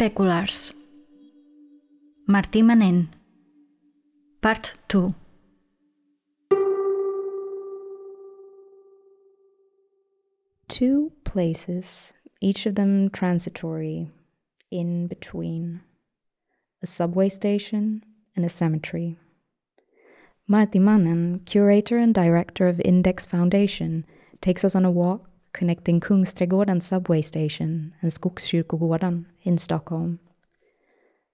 Speculars. Martí Manen. Part 2 Two places, each of them transitory, in between. A subway station and a cemetery. Martí Manen, curator and director of Index Foundation, takes us on a walk connecting Kungsträdgården subway station and Skogskyrkogården in Stockholm.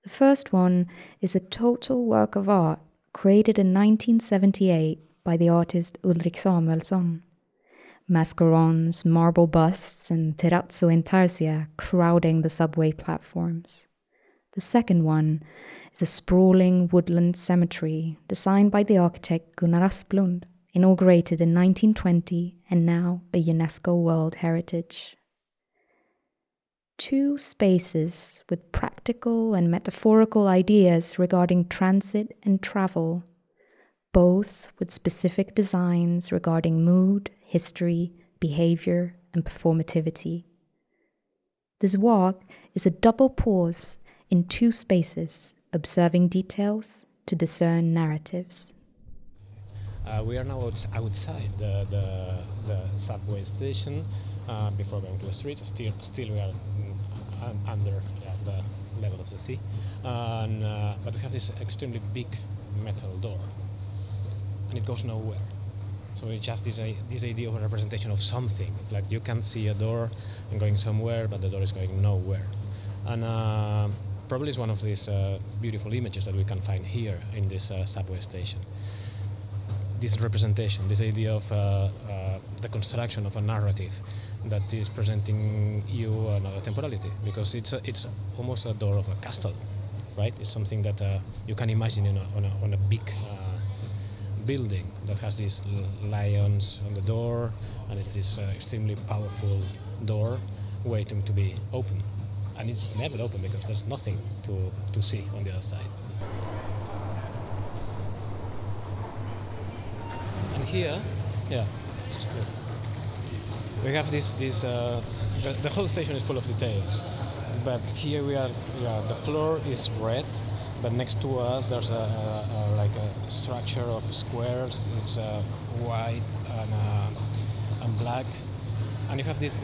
The first one is a total work of art created in 1978 by the artist Ulrik Samuelson. Mascarons, marble busts, and terrazzo intarsia crowding the subway platforms. The second one is a sprawling woodland cemetery designed by the architect Gunnar Asplund inaugurated in 1920 and now a UNESCO World Heritage. Two spaces with practical and metaphorical ideas regarding transit and travel, both with specific designs regarding mood, history, behavior, and performativity. This walk is a double pause in two spaces, observing details to discern narratives. Uh, we are now outside the, the, the subway station uh, before going to the street. Still, still we are under yeah, the level of the sea. And, uh, but we have this extremely big metal door, and it goes nowhere. So it's just this, this idea of a representation of something. It's like you can see a door and going somewhere, but the door is going nowhere. And uh, probably it's one of these uh, beautiful images that we can find here in this uh, subway station this representation, this idea of uh, uh, the construction of a narrative that is presenting you another temporality, because it's a, it's almost a door of a castle, right? It's something that uh, you can imagine a, on, a, on a big building that has these lions on the door, and it's this extremely powerful door waiting to be open, and it's never open because there's nothing to to see on the other side. Here, yeah, we have this this uh, the, the, whole station is full of details, but here we are. Yeah, the floor is red, but next to us there's a, a, a like a structure of squares. It's uh, white and uh, and black, and you have this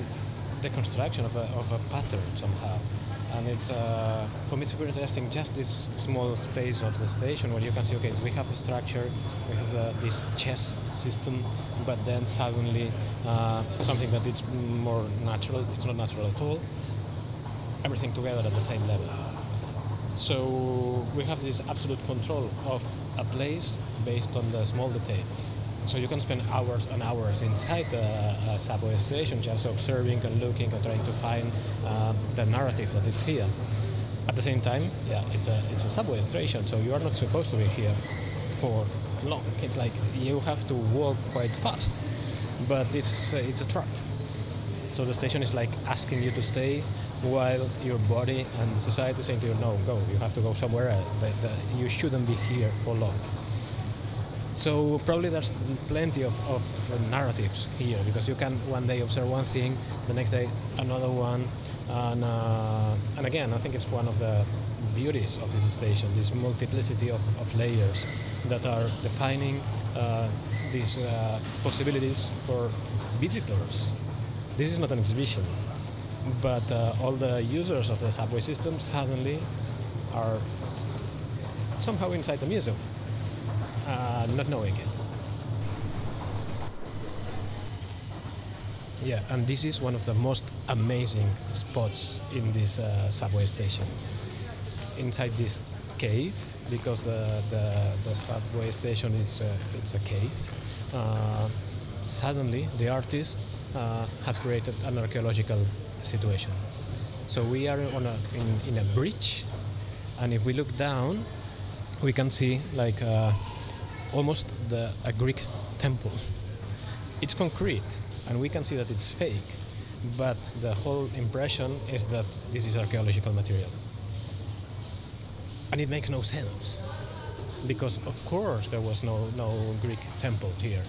the construction of a, of a pattern somehow and it's uh, for me it's super interesting just this small space of the station where you can see okay we have a structure we have uh, this chess system but then suddenly uh, something that is more natural it's not natural at all everything together at the same level. So we have this absolute control of a place based on the small details so you can spend hours and hours inside a, a subway station just observing and looking and trying to find uh, the narrative that is here. At the same time, yeah, it's a it's a subway station, so you are not supposed to be here for long. It's like you have to walk quite fast, but it's it's a trap. So the station is like asking you to stay while your body and society saying to you, no, go. You have to go somewhere else. you shouldn't be here for long. So probably there's plenty of, of narratives here because you can one day observe one thing, the next day another one, and uh, and again I think it's one of the beauties of this station, this multiplicity of, of layers that are defining uh, these uh, possibilities for visitors. This is not an exhibition, but uh, all the users of the subway system suddenly are somehow inside the museum uh, not knowing it. Yeah, and this is one of the most amazing spots in this uh, subway station. Inside this cave, because the, the, the subway station is a, it's a cave, uh, suddenly the artist uh, has created an archaeological situation. So we are on a, in, in a bridge, and if we look down, we can see like uh, almost the, a Greek temple. It's concrete, and we can see that it's fake, but the whole impression is that this is archaeological material. And it makes no sense, because of course there was no, no Greek temple here.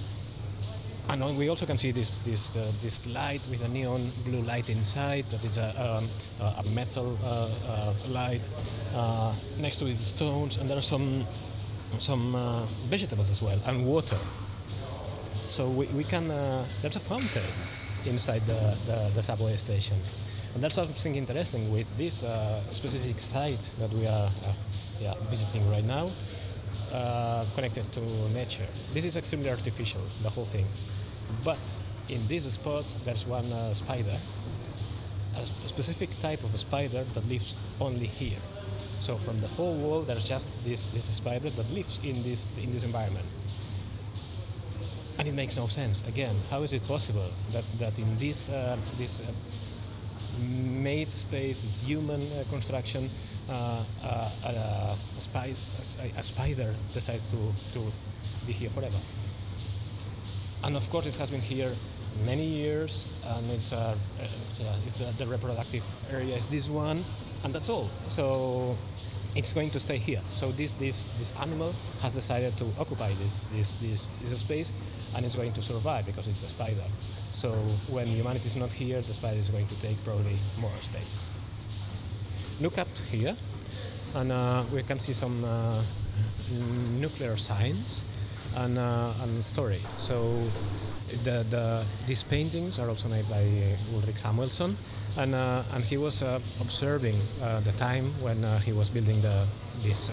and we also can see this this uh, this light with a neon blue light inside. That it's a, um, a metal uh, uh, light. Uh, next to it, stones, and there are some some uh, vegetables as well, and water. So we, we can. Uh, there's a fountain inside the, the, the, subway station, and that's something interesting with this specific site that we are yeah, visiting right now. Uh, connected to nature. This is extremely artificial, the whole thing. But in this spot, there's one uh, spider, a specific type of a spider that lives only here. So from the whole world, there's just this, this spider that lives in this, in this environment. And it makes no sense. Again, how is it possible that, that in this, uh, this uh, made space, this human uh, construction, uh, uh, a, spice, a, a, spider decides to, to be here forever? and of course it has been here many years and it's, uh, yeah, it's the, the, reproductive area is this one and that's all. So it's going to stay here. So this this this animal has decided to occupy this this this, this space and it's going to survive because it's a spider. So when humanity is not here the spider is going to take probably more space. Look up here and uh, we can see some uh, nuclear science and, uh, and story. So the, the, these paintings are also made by uh, Ulrik Samuelson, and, uh, and he was uh, observing uh, the time when uh, he was building the, this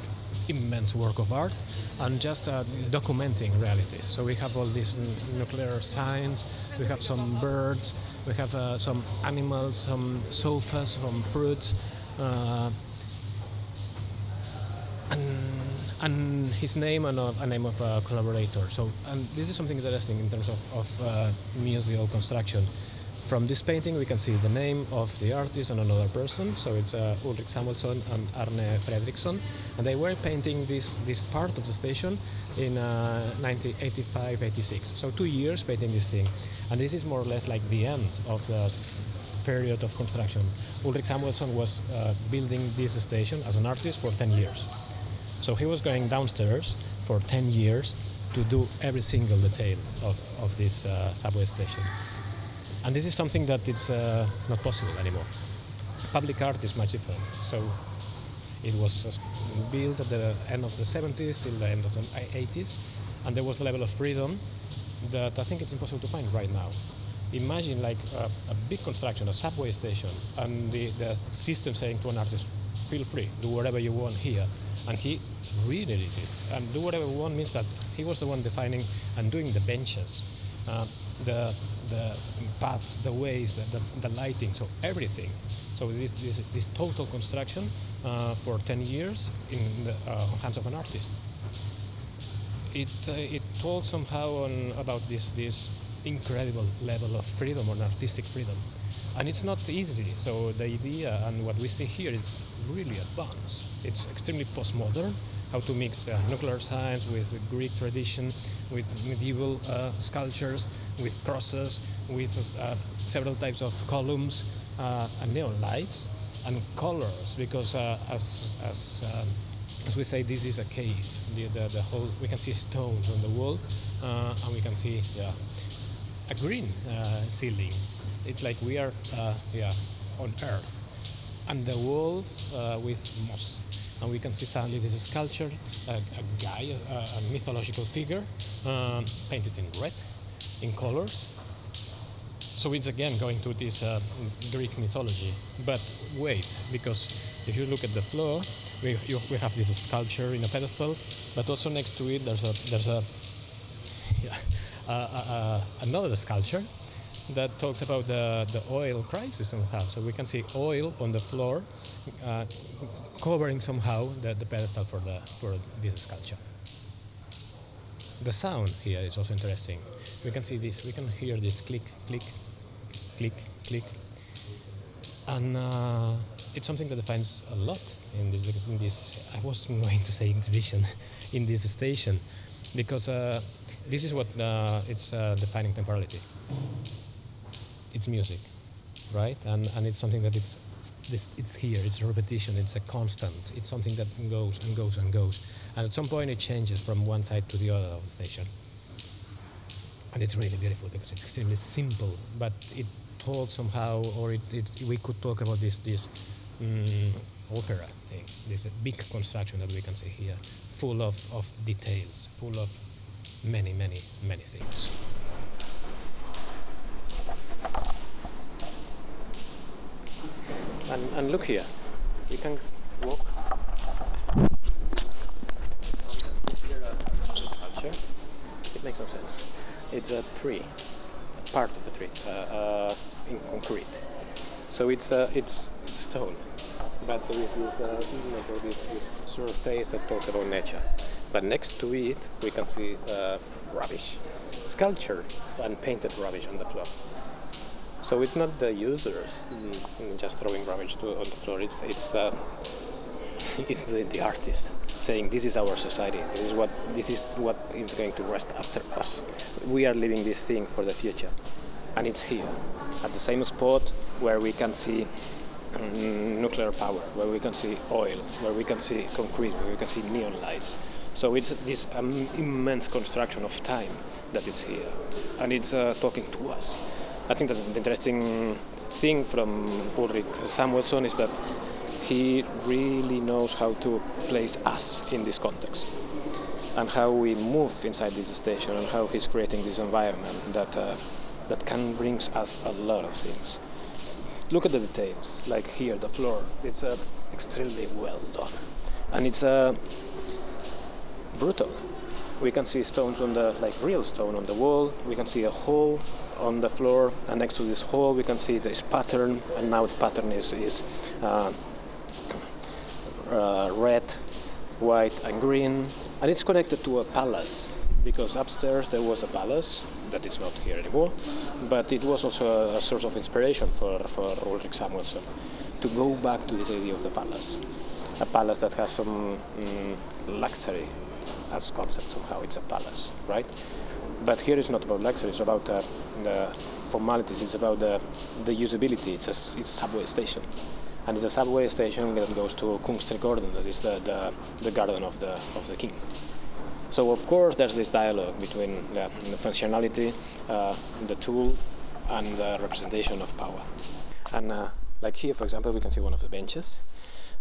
immense work of art and just documenting reality. So we have all this n- nuclear science, we have some birds, we have some animals, some sofas, some fruits, and and his name and a, a name of a collaborator. So, and this is something interesting in terms of, of uh, museal construction. From this painting, we can see the name of the artist and another person. So it's uh, Ulrik Samuelson and Arne Fredriksson, and they were painting this this part of the station in uh, 1985-86. So two years painting this thing, and this is more or less like the end of the period of construction. Ulrik Samuelson was uh, building this station as an artist for 10 years. So he was going downstairs for 10 years to do every single detail of, of this uh, subway station. And this is something that it's uh, not possible anymore. Public art is much different. So it was built at the end of the 70s till the end of the 80s, and there was a level of freedom that I think it's impossible to find right now. Imagine like a, a big construction, a subway station, and the, the system saying to an artist, feel free, do whatever you want here and he did it. And do whatever one means that he was the one defining and doing the benches, uh, the the paths, the ways, the, the, the, lighting, so everything. So this this, this total construction uh, for 10 years in the uh, hands of an artist. It uh, it told somehow on about this this incredible level of freedom or artistic freedom and it's not easy. So the idea and what we see here is really advanced. It's extremely postmodern. How to mix uh, nuclear science with Greek tradition, with medieval uh, sculptures, with crosses, with uh, several types of columns uh, and neon lights and colors. Because uh, as as um, as we say, this is a cave. The, the, the whole we can see stones on the wall, uh, and we can see yeah, a green ceiling it's like we are uh, yeah on Earth, and the walls uh, with moss. And we can see suddenly this sculpture, a, a guy, a, a, mythological figure, um, painted in red, in colors. So it's again going to this uh, Greek mythology. But wait, because if you look at the floor, we, you, we have this sculpture in a pedestal, but also next to it there's a there's a yeah, another sculpture that talks about the, the oil crisis somehow. So we can see oil on the floor uh, covering somehow the, the pedestal for, the, for this sculpture. The sound here is also interesting. We can see this, we can hear this click, click, click, click. And uh, it's something that defines a lot in this, in this I was going to say exhibition, in this station, because uh, this is what uh, it's uh, defining temporality it's music, right? And and it's something that it's it's, it's here. It's a repetition. It's a constant. It's something that goes and goes and goes. And at some point, it changes from one side to the other of the station. and it's really beautiful because it's extremely simple, but it told somehow, or it, it we could talk about this this um, opera thing, this big construction that we can see here, full of, of details, full of many, many, many things. And, and look here, you can walk. It makes no sense. It's a tree, part of a tree, uh, uh, in concrete. So it's a, it's, stone, but with this uh, this, this surface that talks about nature. But next to it, we can see uh, rubbish, sculpture and painted rubbish on the floor. So it's not the users mm, just throwing rubbish to, on the floor. It's it's the it's the, the artist saying this is our society. This is what this is what is going to rest after us. We are living this thing for the future, and it's here at the same spot where we can see um, nuclear power, where we can see oil, where we can see concrete, where we can see neon lights. So it's this um, immense construction of time that is here, and it's uh, talking to us. I think that the interesting thing from Ulrik Samuelson is that he really knows how to place us in this context and how we move inside this station and how he's creating this environment that uh, that can bring us a lot of things. Look at the details, like here, the floor. It's uh, extremely well done, and it's uh, brutal. We can see stones on the like real stone on the wall. We can see a hole on the floor, and next to this hole, we can see this pattern. And now the pattern is is uh, uh, red, white, and green, and it's connected to a palace because upstairs there was a palace that is not here anymore, but it was also a source of inspiration for, for Ulrik Samuelson to go back to this idea of the palace. A palace that has some mm, luxury as concept somehow, it's a palace, right? But here it's not about luxury, it's about uh, the formalities, it's about the, the usability, it's a, it's a subway station. And it's a subway station that goes to Kungsträdgården, that is the, the, the garden of the, of the king. So of course there's this dialogue between the, the functionality, uh, the tool, and the representation of power. And uh, like here, for example, we can see one of the benches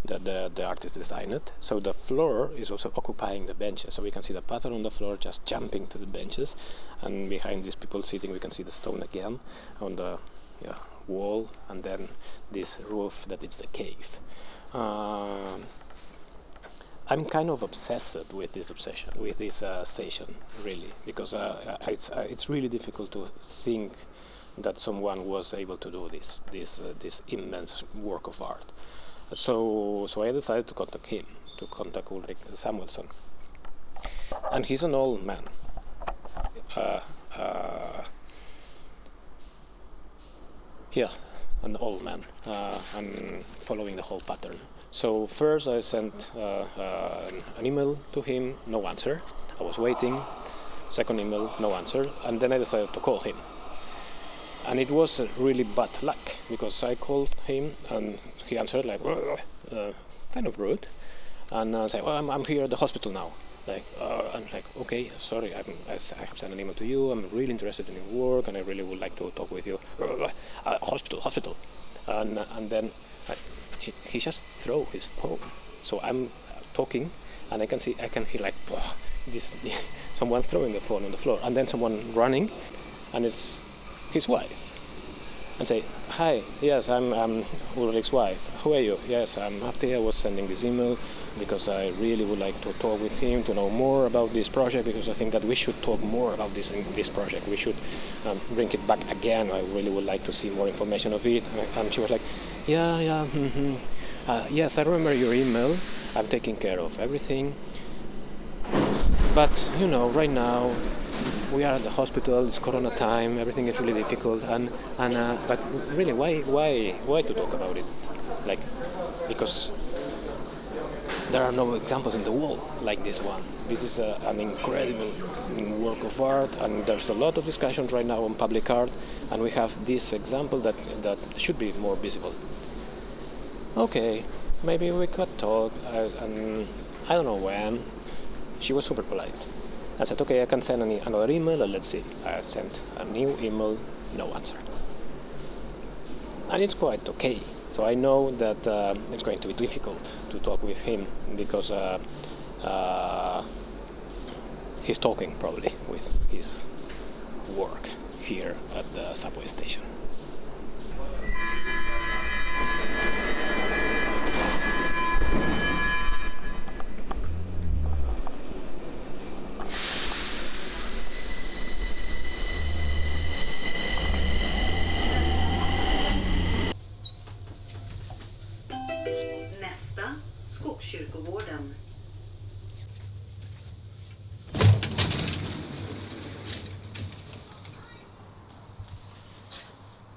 that the, the artist designed. It. So the floor is also occupying the benches. So we can see the pattern on the floor just jumping to the benches, and behind these people sitting, we can see the stone again on the yeah, wall, and then this roof that is the cave. Uh, I'm kind of obsessed with this obsession, with this uh, station, really, because uh, it's uh, it's really difficult to think that someone was able to do this this uh, this immense work of art. So so I decided to contact him, to contact Ulrik Samuelson, and he's an old man. Uh, uh, yeah, an old man, and following the whole pattern. So first I sent uh, uh, an email to him, no answer. I was waiting. Second email, no answer, and then I decided to call him. And it was really bad luck because I called him and he answered like uh, kind of rude, and I said, "Well, I'm, I'm here at the hospital now." Like, uh, I'm like, okay, sorry, I'm, I have sent an email to you. I'm really interested in your work, and I really would like to talk with you. Uh, hospital, hospital, and and then he, he just throw his phone. So I'm talking, and I can see I can hear like this someone throwing the phone on the floor, and then someone running, and it's his wife, and say, "Hi, yes, I'm, I'm Ulrik's wife. Who are you? Yes, I'm Martí. I was sending this email because I really would like to talk with him to know more about this project because I think that we should talk more about this this project. We should um, bring it back again. I really would like to see more information of it." And she was like, "Yeah, yeah." Mm-hmm. Uh, yes, I remember your email. I'm taking care of everything. But you know, right now we are at the hospital. It's Corona time. Everything is really difficult. And and uh, but really, why why why to talk about it? Like because there are no examples in the world like this one. This is a, an incredible work of art, and there's a lot of discussion right now on public art, and we have this example that that should be more visible. Okay, maybe we could talk, uh, and I don't know when. She was super polite, I said, okay, I can send any, another email, and let's see. I sent a new email, no answer. And it's quite okay. So I know that uh, it's going to be difficult to talk with him because uh, uh, he's talking probably with his work here at the subway station. Nästa, Skogskyrkogården.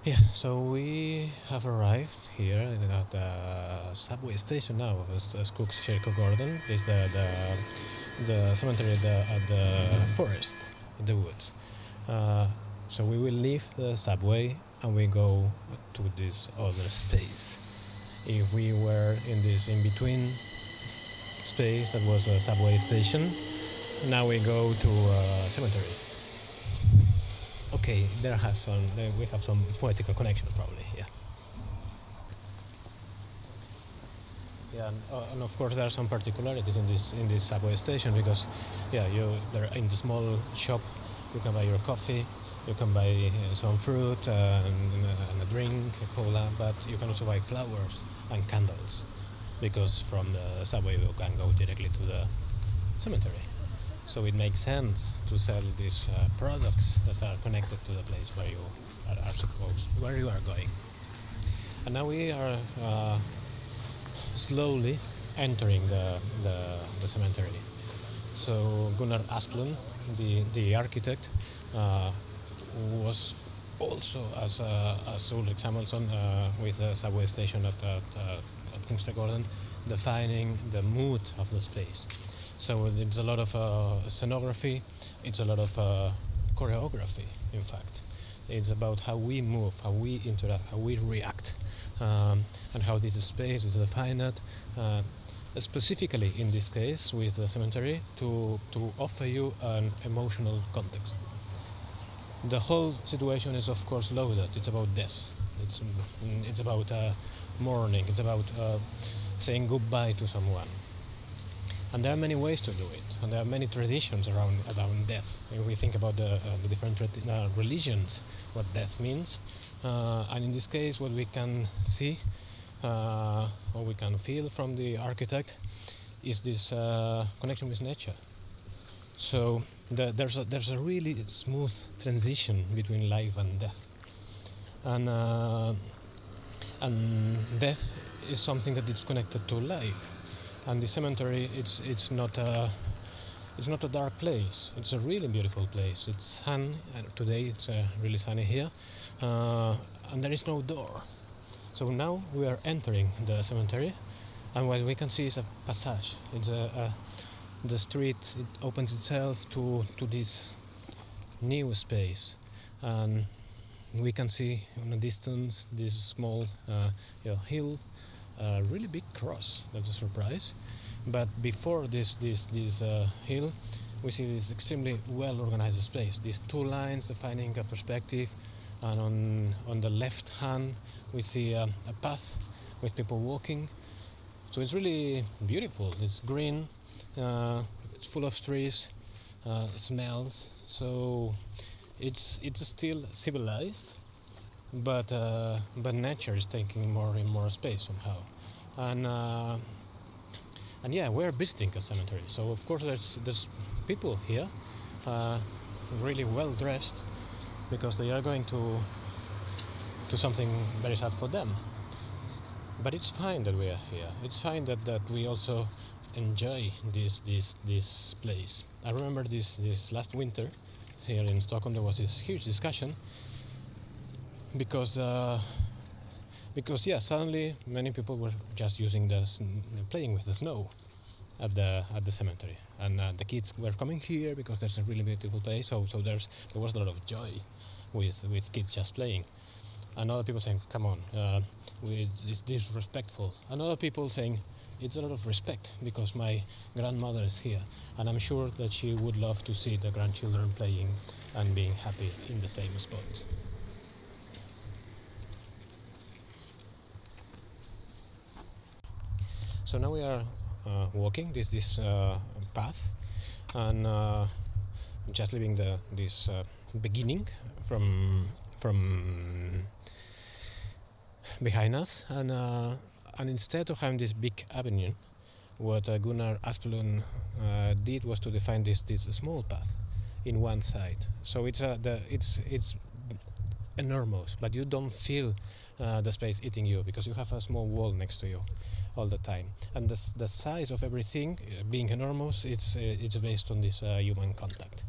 Yeah, so we have arrived here at the subway station now of Skogskyrkogården. It's the, the, the cemetery at the, at the forest, in the woods. Uh, so we will leave the subway and we go to this other space. If we were in this in-between space that was a subway station, now we go to a cemetery. Okay, there has some. Uh, we have some poetical connection, probably. Yeah. Yeah, and, uh, and of course there are some particularities in this in this subway station because, yeah, you there in the small shop, you can buy your coffee, you can buy uh, some fruit and, and a drink, a cola, but you can also buy flowers and candles, because from the subway you can go directly to the cemetery. So it makes sense to sell these uh, products that are connected to the place where you are, are supposed, where you are going. And now we are uh, slowly entering the, the, the, cemetery. So Gunnar Asplund, the, the architect, uh, was also, as, uh, as Ulrik Samuelson, uh, with the subway station at, at, uh, at Kungsträdgården, defining the mood of the space. So it's a lot of uh, scenography, it's a lot of uh, choreography, in fact. It's about how we move, how we interact, how we react, um, and how this space is defined, uh, specifically in this case with the cemetery, to, to offer you an emotional context. The whole situation is, of course, loaded. It's about death. It's, it's about mourning. It's about saying goodbye to someone and there are many ways to do it, and there are many traditions around around death. If we think about the, uh, the different uh, religions, what death means, uh, and in this case, what we can see uh, or we can feel from the architect is this uh, connection with nature. So the, there's a, there's a really smooth transition between life and death, and uh, and death is something that is connected to life and the cemetery it's it's not a it's not a dark place. It's a really beautiful place. It's sun today it's uh, really sunny here. Uh, and there is no door. So now we are entering the cemetery and what we can see is a passage. It's a, a the street it opens itself to to this new space. And we can see in a distance this small uh, hill a really big cross. That's a surprise. But before this this this uh, hill, we see this extremely well organized space. These two lines defining a perspective, and on on the left hand we see a, a path with people walking. So it's really beautiful. It's green. Uh, it's full of trees. Uh, smells. So it's it's still civilized, but uh, but nature is taking more and more space somehow and uh, and yeah, we're visiting a cemetery. So of course there's there's people here, uh, really well dressed, because they are going to to something very sad for them. But it's fine that we are here. It's fine that, that we also enjoy this this this place. I remember this this last winter here in Stockholm there was this huge discussion because. Uh, because yeah, suddenly many people were just using the playing with the snow at the at the cemetery, and uh, the kids were coming here because there's a really beautiful place. So so there's there was a lot of joy with with kids just playing, and other people saying, "Come on, uh, it's disrespectful," and other people saying, it's a lot of respect because my grandmother is here, and I'm sure that she would love to see the grandchildren playing and being happy in the same spot. So now we are uh, walking this this uh, path, and uh, just leaving the this uh, beginning from from behind us, and uh, and instead of having this big avenue, what uh, Gunnar Asplund did was to define this this small path in one side. So it's the it's it's enormous, but you don't feel the space eating you because you have a small wall next to you all the time. And the the size of everything uh, being enormous, it's uh, it's based on this uh, human contact.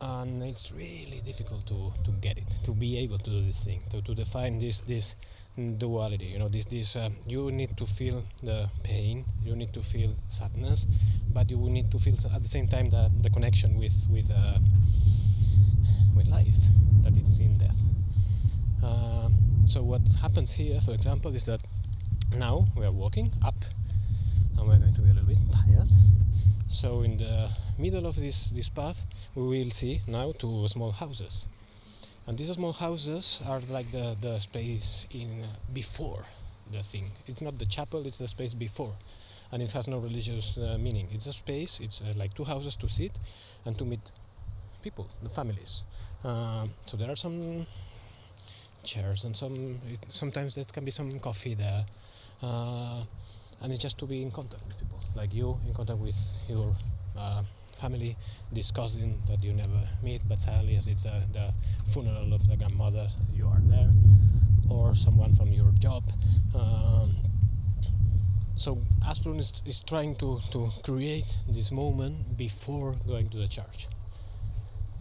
And it's really difficult to, to get it, to be able to do this thing, to, to define this this duality. You know, this this uh, you need to feel the pain, you need to feel sadness, but you need to feel at the same time the, the connection with with uh, with life that it's in death. Uh, so what happens here, for example, is that now we are walking up, and we're going to be a little bit tired. So in the middle of this this path, we will see now two small houses, and these small houses are like the the space in uh, before the thing. It's not the chapel; it's the space before, and it has no religious uh, meaning. It's a space. It's uh, like two houses to sit and to meet people, the families. Um, so there are some chairs and some. It, sometimes there can be some coffee there, uh, and it's just to be in contact with people, like you in contact with your uh, family, this cousin that you never meet, but sadly, as it's uh, the funeral of the grandmother, you are there, or someone from your job. Um, so Asplund is, is trying to, to create this moment before going to the church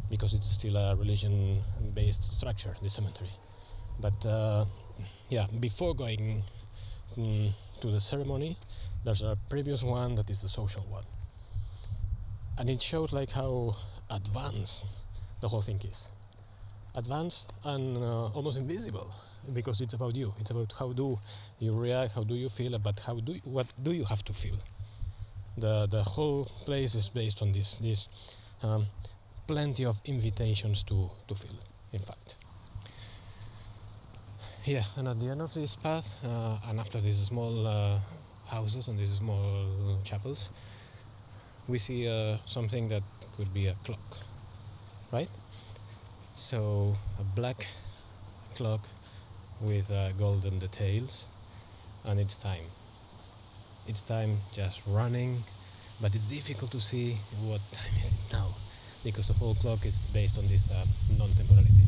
because it's still a religion based structure, the cemetery. But uh, yeah, before going mm, to the ceremony, there's a previous one that is the social one. And it shows like how advanced the whole thing is. Advanced and uh, almost invisible because it's about you. It's about how do you react, how do you feel, but how do you, what do you have to feel. The the whole place is based on this this um, plenty of invitations to to feel. In fact. Yeah, and at the end of this path, uh, and after these small uh, houses and these small chapels, we see uh, something that could be a clock, right? So a black clock with uh, golden details, and it's time. It's time just running, but it's difficult to see what time is it now, because the whole clock is based on this uh, non-temporality.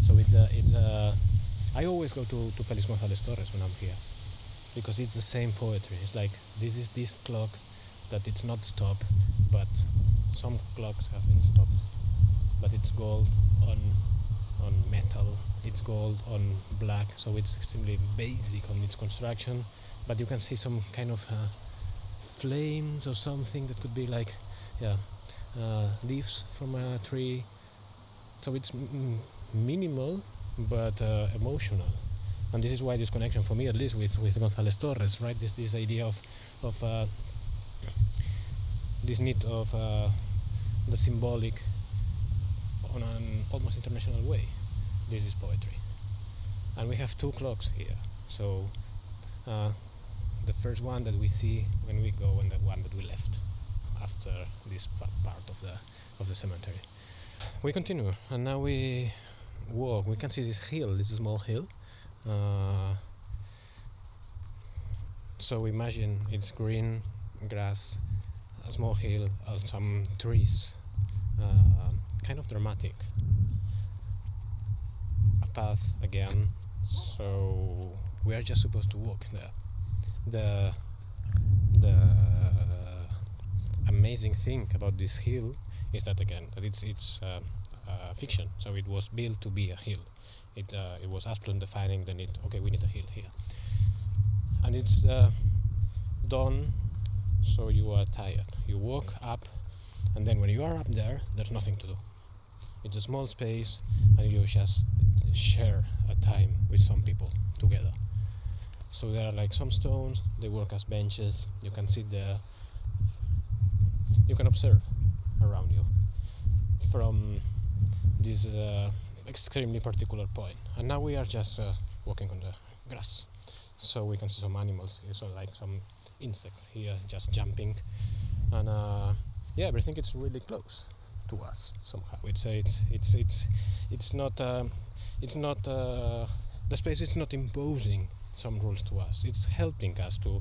So it's a, it's a. I always go to to Felix González Torres when I'm here, because it's the same poetry. It's like this is this clock that it's not stopped, but some clocks have been stopped, but it's gold on on metal. It's gold on black, so it's extremely basic on its construction. But you can see some kind of uh, flames or something that could be like, yeah, uh, leaves from a tree. So it's m- minimal but uh, emotional, and this is why this connection for me, at least with with González Torres, right? This this idea of of uh, this need of uh, the symbolic on an almost international way. This is poetry, and we have two clocks here. So uh, the first one that we see when we go, and the one that we left after this part of the of the cemetery. We continue, and now we walk. We can see this hill. This small hill. Uh, so imagine it's green grass, a small hill, and some trees. Uh, kind of dramatic. A path again. So we are just supposed to walk there. The the amazing thing about this hill is that again that it's it's uh, fiction. So it was built to be a hill. It uh, it was Asplund defining the need. Okay, we need a hill here, and it's uh, done. So you are tired. You walk up, and then when you are up there, there's nothing to do. It's a small space, and you just share a time with some people together. So there are like some stones. They work as benches. You can sit there. You can observe around you from this uh, extremely particular point. And now we are just uh, walking on the grass, so we can see some animals. So like some insects here just jumping, and uh, yeah, everything is really close to us somehow. It's uh, it's it's it's it's not um, it's not uh, the space is not imposing some rules to us. It's helping us to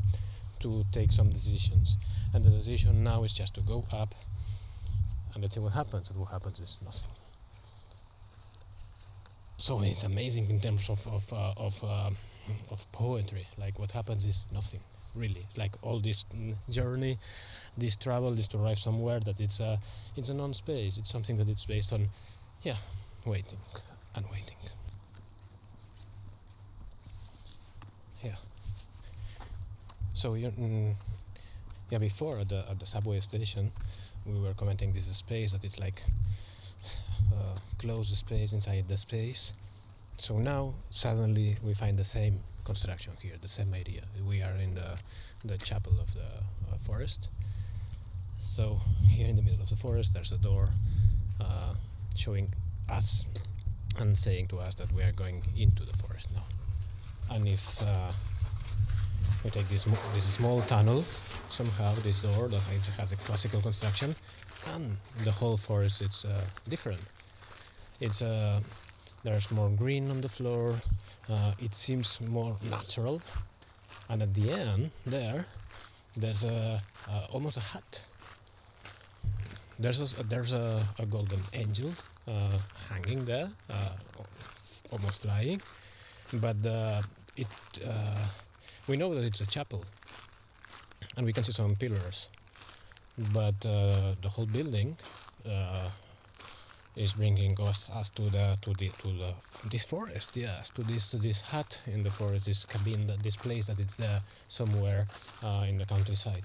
to take some decisions, and the decision now is just to go up and let's see what happens. And what happens is nothing. So it's amazing in terms of of uh, of, uh, of poetry. Like what happens is nothing really. It's like all this journey, this travel, this to arrive somewhere that it's a it's a non-space. It's something that it's based on, yeah, waiting and waiting. Yeah. So you mm, yeah before at the at the subway station, we were commenting this space that it's like uh, the space inside the space. So now suddenly we find the same construction here, the same idea. We are in the the chapel of the uh, forest. So here in the middle of the forest, there's a door uh, showing us and saying to us that we are going into the forest now. And if uh, we take this this small tunnel, somehow this door that has a classical construction, and the whole forest it's uh, different. It's uh, there's more green on the floor. Uh, it seems more natural, and at the end there, there's a uh, almost a hut. There's a, there's a, a golden angel uh, hanging there, uh, almost flying, but it we know that it's a chapel and we can see some pillars but uh, the whole building uh, is bringing us, us to the to the to the this forest yes to this this hut in the forest this cabin this place that it's there somewhere uh, in the countryside.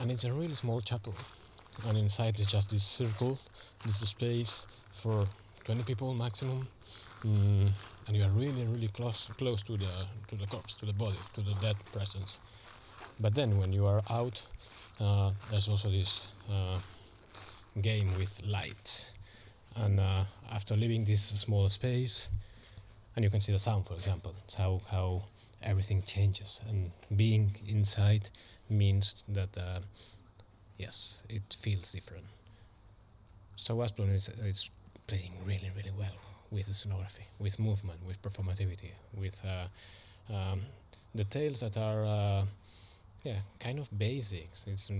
And it's a really small chapel. And inside is just this circle this space for 20 people maximum. Mm, and you are really really close close to the to the corpse to the body to the dead presence. But then when you are out uh, there's also this uh, game with light. And uh, after leaving this small space and you can see the sound for example how how everything changes. And being inside means that uh, yes it feels different. So Asplund is, is playing really really well with the scenography, with movement, with performativity, with uh, um, details that are yeah kind of basic. It's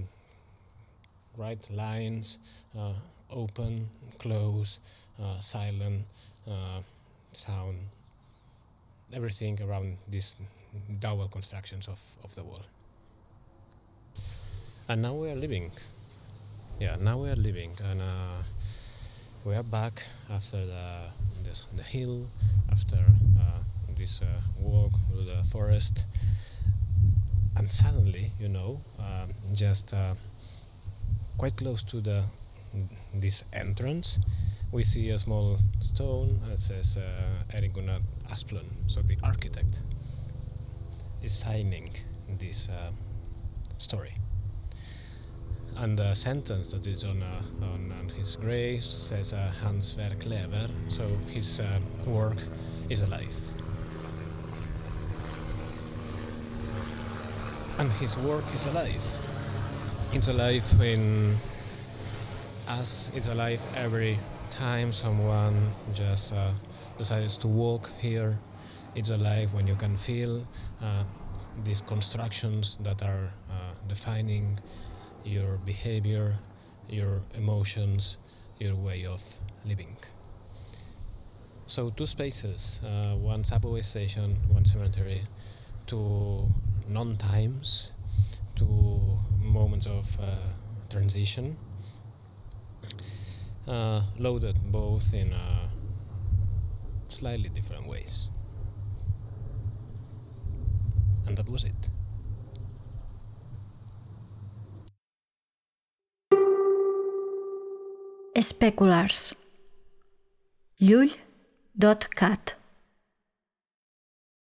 right lines, uh, open, close, uh, silent, uh, sound, everything around these double constructions of, of the wall. And now we are living. Yeah, now we are living, and uh, we are back after the this, the hill after uh, this uh, walk through the forest and suddenly you know um, just uh, quite close to the this entrance we see a small stone that says uh, Erik Gunnar Asplund so the architect is signing this uh, story and the sentence that is on, uh, on, on his grave says uh, Hans verk lever, so his uh, work is alive. And his work is alive. It's alive in us, it's alive every time someone just uh, decides to walk here. It's alive when you can feel uh, these constructions that are uh, defining your behavior, your emotions, your way of living. So, two spaces uh, one subway station, one cemetery, two non times, to moments of uh, transition, uh, loaded both in uh, slightly different ways. And that was it. Especulars. Llull.cat